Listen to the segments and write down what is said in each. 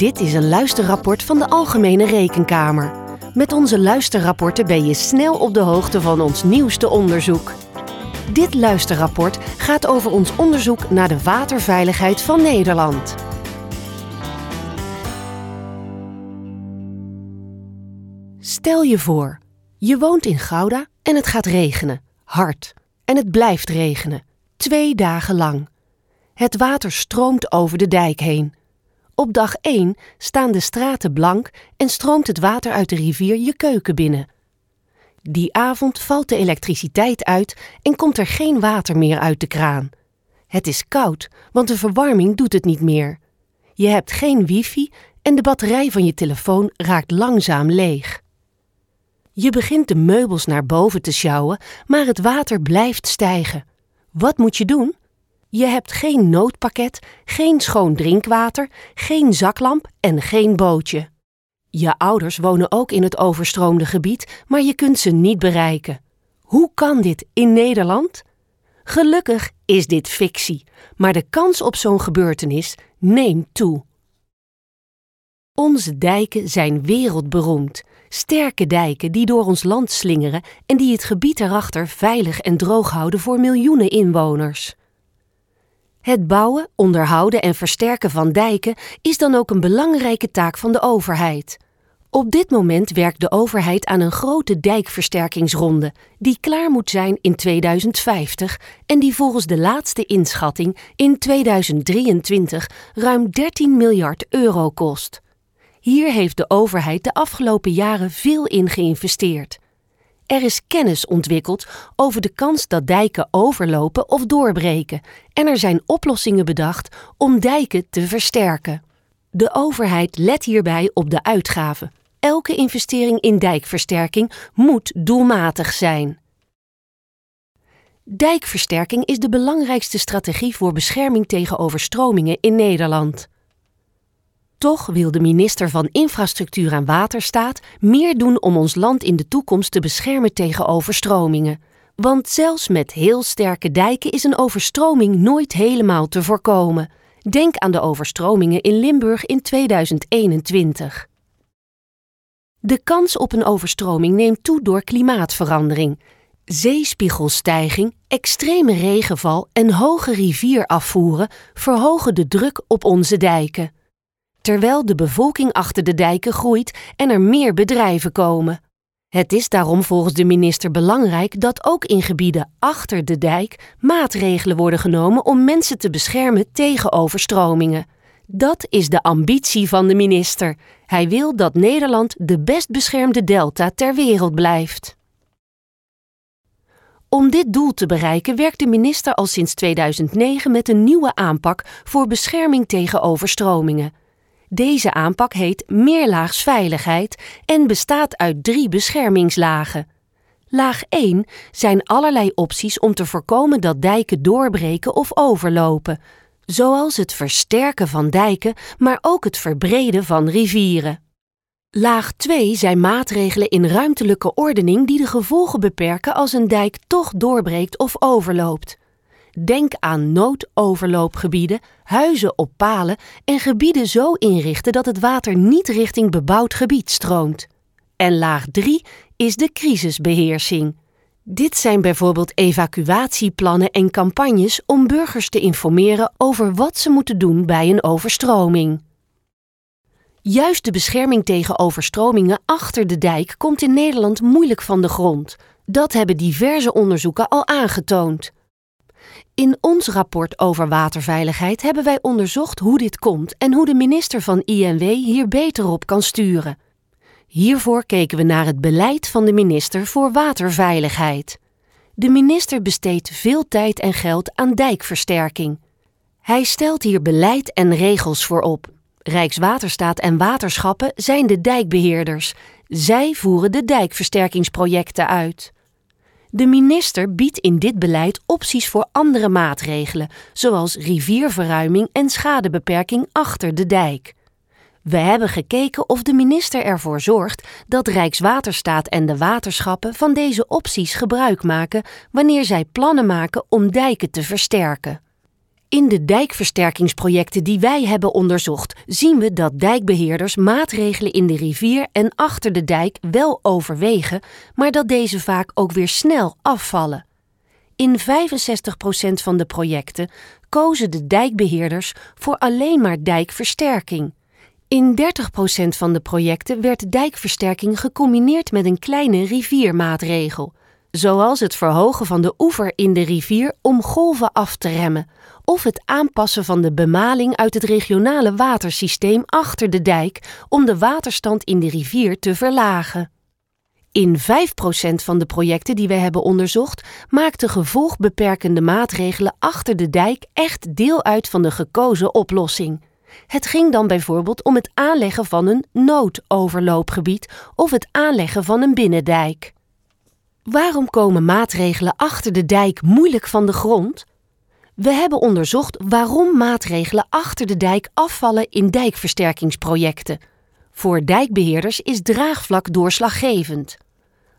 Dit is een luisterrapport van de Algemene Rekenkamer. Met onze luisterrapporten ben je snel op de hoogte van ons nieuwste onderzoek. Dit luisterrapport gaat over ons onderzoek naar de waterveiligheid van Nederland. Stel je voor, je woont in Gouda en het gaat regenen, hard. En het blijft regenen, twee dagen lang. Het water stroomt over de dijk heen. Op dag 1 staan de straten blank en stroomt het water uit de rivier je keuken binnen. Die avond valt de elektriciteit uit en komt er geen water meer uit de kraan. Het is koud, want de verwarming doet het niet meer. Je hebt geen wifi en de batterij van je telefoon raakt langzaam leeg. Je begint de meubels naar boven te sjouwen, maar het water blijft stijgen. Wat moet je doen? Je hebt geen noodpakket, geen schoon drinkwater, geen zaklamp en geen bootje. Je ouders wonen ook in het overstroomde gebied, maar je kunt ze niet bereiken. Hoe kan dit in Nederland? Gelukkig is dit fictie, maar de kans op zo'n gebeurtenis neemt toe. Onze dijken zijn wereldberoemd. Sterke dijken die door ons land slingeren en die het gebied erachter veilig en droog houden voor miljoenen inwoners. Het bouwen, onderhouden en versterken van dijken is dan ook een belangrijke taak van de overheid. Op dit moment werkt de overheid aan een grote dijkversterkingsronde, die klaar moet zijn in 2050 en die volgens de laatste inschatting in 2023 ruim 13 miljard euro kost. Hier heeft de overheid de afgelopen jaren veel in geïnvesteerd. Er is kennis ontwikkeld over de kans dat dijken overlopen of doorbreken en er zijn oplossingen bedacht om dijken te versterken. De overheid let hierbij op de uitgaven. Elke investering in dijkversterking moet doelmatig zijn. Dijkversterking is de belangrijkste strategie voor bescherming tegen overstromingen in Nederland. Toch wil de minister van Infrastructuur en Waterstaat meer doen om ons land in de toekomst te beschermen tegen overstromingen. Want zelfs met heel sterke dijken is een overstroming nooit helemaal te voorkomen. Denk aan de overstromingen in Limburg in 2021. De kans op een overstroming neemt toe door klimaatverandering. Zeespiegelstijging, extreme regenval en hoge rivierafvoeren verhogen de druk op onze dijken terwijl de bevolking achter de dijken groeit en er meer bedrijven komen. Het is daarom volgens de minister belangrijk dat ook in gebieden achter de dijk maatregelen worden genomen om mensen te beschermen tegen overstromingen. Dat is de ambitie van de minister. Hij wil dat Nederland de best beschermde delta ter wereld blijft. Om dit doel te bereiken werkt de minister al sinds 2009 met een nieuwe aanpak voor bescherming tegen overstromingen. Deze aanpak heet meerlaagsveiligheid en bestaat uit drie beschermingslagen. Laag 1 zijn allerlei opties om te voorkomen dat dijken doorbreken of overlopen, zoals het versterken van dijken, maar ook het verbreden van rivieren. Laag 2 zijn maatregelen in ruimtelijke ordening die de gevolgen beperken als een dijk toch doorbreekt of overloopt. Denk aan noodoverloopgebieden, huizen op palen en gebieden zo inrichten dat het water niet richting bebouwd gebied stroomt. En laag 3 is de crisisbeheersing. Dit zijn bijvoorbeeld evacuatieplannen en campagnes om burgers te informeren over wat ze moeten doen bij een overstroming. Juist de bescherming tegen overstromingen achter de dijk komt in Nederland moeilijk van de grond. Dat hebben diverse onderzoeken al aangetoond. In ons rapport over waterveiligheid hebben wij onderzocht hoe dit komt en hoe de minister van INW hier beter op kan sturen. Hiervoor keken we naar het beleid van de minister voor waterveiligheid. De minister besteedt veel tijd en geld aan dijkversterking. Hij stelt hier beleid en regels voor op. Rijkswaterstaat en waterschappen zijn de dijkbeheerders. Zij voeren de dijkversterkingsprojecten uit. De minister biedt in dit beleid opties voor andere maatregelen, zoals rivierverruiming en schadebeperking achter de dijk. We hebben gekeken of de minister ervoor zorgt dat Rijkswaterstaat en de waterschappen van deze opties gebruik maken wanneer zij plannen maken om dijken te versterken. In de dijkversterkingsprojecten die wij hebben onderzocht, zien we dat dijkbeheerders maatregelen in de rivier en achter de dijk wel overwegen, maar dat deze vaak ook weer snel afvallen. In 65% van de projecten kozen de dijkbeheerders voor alleen maar dijkversterking. In 30% van de projecten werd dijkversterking gecombineerd met een kleine riviermaatregel, zoals het verhogen van de oever in de rivier om golven af te remmen, of het aanpassen van de bemaling uit het regionale watersysteem achter de dijk om de waterstand in de rivier te verlagen. In 5% van de projecten die wij hebben onderzocht, maakten gevolgbeperkende maatregelen achter de dijk echt deel uit van de gekozen oplossing. Het ging dan bijvoorbeeld om het aanleggen van een noodoverloopgebied of het aanleggen van een binnendijk. Waarom komen maatregelen achter de dijk moeilijk van de grond? We hebben onderzocht waarom maatregelen achter de dijk afvallen in dijkversterkingsprojecten. Voor dijkbeheerders is draagvlak doorslaggevend.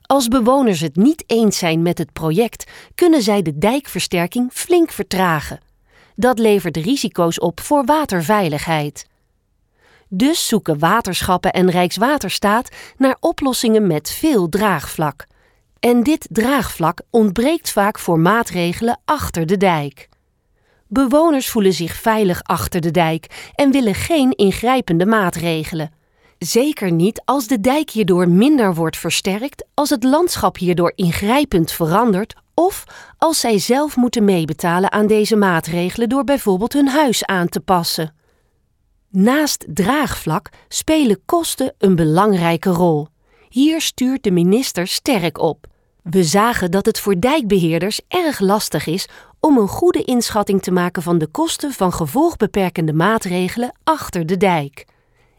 Als bewoners het niet eens zijn met het project, kunnen zij de dijkversterking flink vertragen. Dat levert risico's op voor waterveiligheid. Dus zoeken waterschappen en Rijkswaterstaat naar oplossingen met veel draagvlak. En dit draagvlak ontbreekt vaak voor maatregelen achter de dijk. Bewoners voelen zich veilig achter de dijk en willen geen ingrijpende maatregelen. Zeker niet als de dijk hierdoor minder wordt versterkt, als het landschap hierdoor ingrijpend verandert of als zij zelf moeten meebetalen aan deze maatregelen door bijvoorbeeld hun huis aan te passen. Naast draagvlak spelen kosten een belangrijke rol. Hier stuurt de minister sterk op. We zagen dat het voor dijkbeheerders erg lastig is om een goede inschatting te maken van de kosten van gevolgbeperkende maatregelen achter de dijk.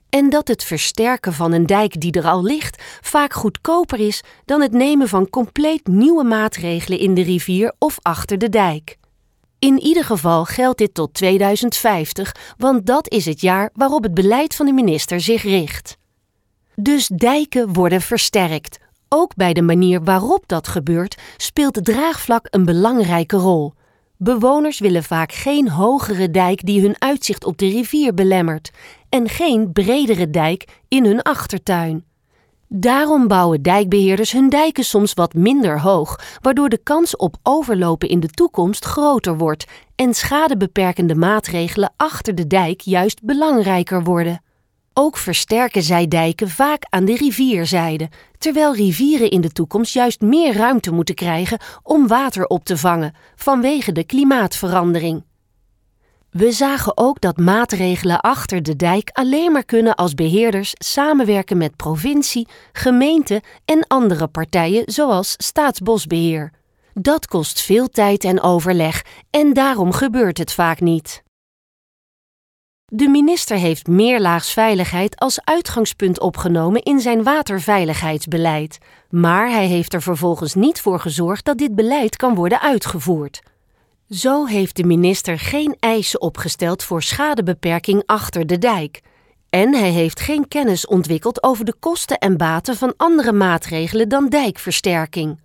En dat het versterken van een dijk die er al ligt vaak goedkoper is dan het nemen van compleet nieuwe maatregelen in de rivier of achter de dijk. In ieder geval geldt dit tot 2050, want dat is het jaar waarop het beleid van de minister zich richt. Dus dijken worden versterkt. Ook bij de manier waarop dat gebeurt speelt het draagvlak een belangrijke rol. Bewoners willen vaak geen hogere dijk die hun uitzicht op de rivier belemmert en geen bredere dijk in hun achtertuin. Daarom bouwen dijkbeheerders hun dijken soms wat minder hoog, waardoor de kans op overlopen in de toekomst groter wordt en schadebeperkende maatregelen achter de dijk juist belangrijker worden. Ook versterken zij dijken vaak aan de rivierzijde, terwijl rivieren in de toekomst juist meer ruimte moeten krijgen om water op te vangen vanwege de klimaatverandering. We zagen ook dat maatregelen achter de dijk alleen maar kunnen als beheerders samenwerken met provincie, gemeente en andere partijen zoals Staatsbosbeheer. Dat kost veel tijd en overleg en daarom gebeurt het vaak niet. De minister heeft meerlaagsveiligheid als uitgangspunt opgenomen in zijn waterveiligheidsbeleid, maar hij heeft er vervolgens niet voor gezorgd dat dit beleid kan worden uitgevoerd. Zo heeft de minister geen eisen opgesteld voor schadebeperking achter de dijk. En hij heeft geen kennis ontwikkeld over de kosten en baten van andere maatregelen dan dijkversterking.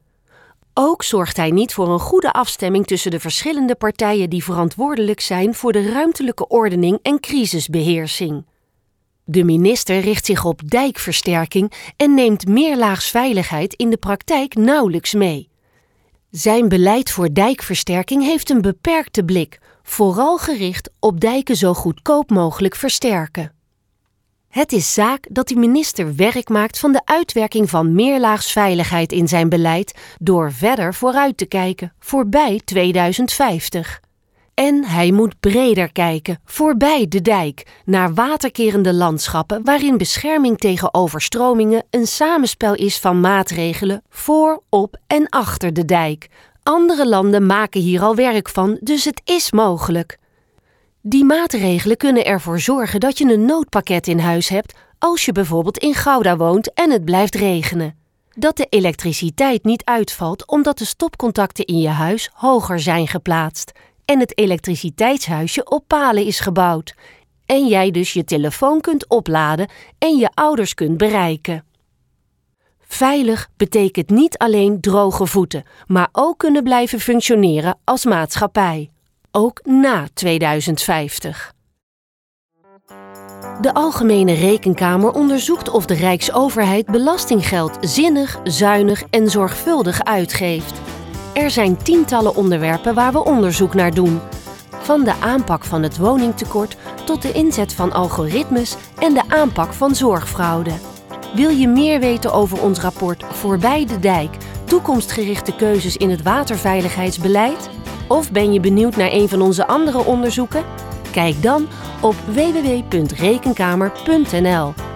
Ook zorgt hij niet voor een goede afstemming tussen de verschillende partijen die verantwoordelijk zijn voor de ruimtelijke ordening en crisisbeheersing. De minister richt zich op dijkversterking en neemt meerlaagsveiligheid in de praktijk nauwelijks mee. Zijn beleid voor dijkversterking heeft een beperkte blik, vooral gericht op dijken zo goedkoop mogelijk versterken. Het is zaak dat de minister werk maakt van de uitwerking van meerlaagsveiligheid in zijn beleid door verder vooruit te kijken, voorbij 2050. En hij moet breder kijken, voorbij de dijk, naar waterkerende landschappen waarin bescherming tegen overstromingen een samenspel is van maatregelen voor, op en achter de dijk. Andere landen maken hier al werk van, dus het is mogelijk. Die maatregelen kunnen ervoor zorgen dat je een noodpakket in huis hebt als je bijvoorbeeld in Gouda woont en het blijft regenen. Dat de elektriciteit niet uitvalt omdat de stopcontacten in je huis hoger zijn geplaatst en het elektriciteitshuisje op palen is gebouwd. En jij dus je telefoon kunt opladen en je ouders kunt bereiken. Veilig betekent niet alleen droge voeten, maar ook kunnen blijven functioneren als maatschappij. Ook na 2050. De Algemene Rekenkamer onderzoekt of de Rijksoverheid belastinggeld zinnig, zuinig en zorgvuldig uitgeeft. Er zijn tientallen onderwerpen waar we onderzoek naar doen. Van de aanpak van het woningtekort tot de inzet van algoritmes en de aanpak van zorgfraude. Wil je meer weten over ons rapport Voorbij de Dijk, toekomstgerichte keuzes in het waterveiligheidsbeleid? Of ben je benieuwd naar een van onze andere onderzoeken? Kijk dan op www.rekenkamer.nl.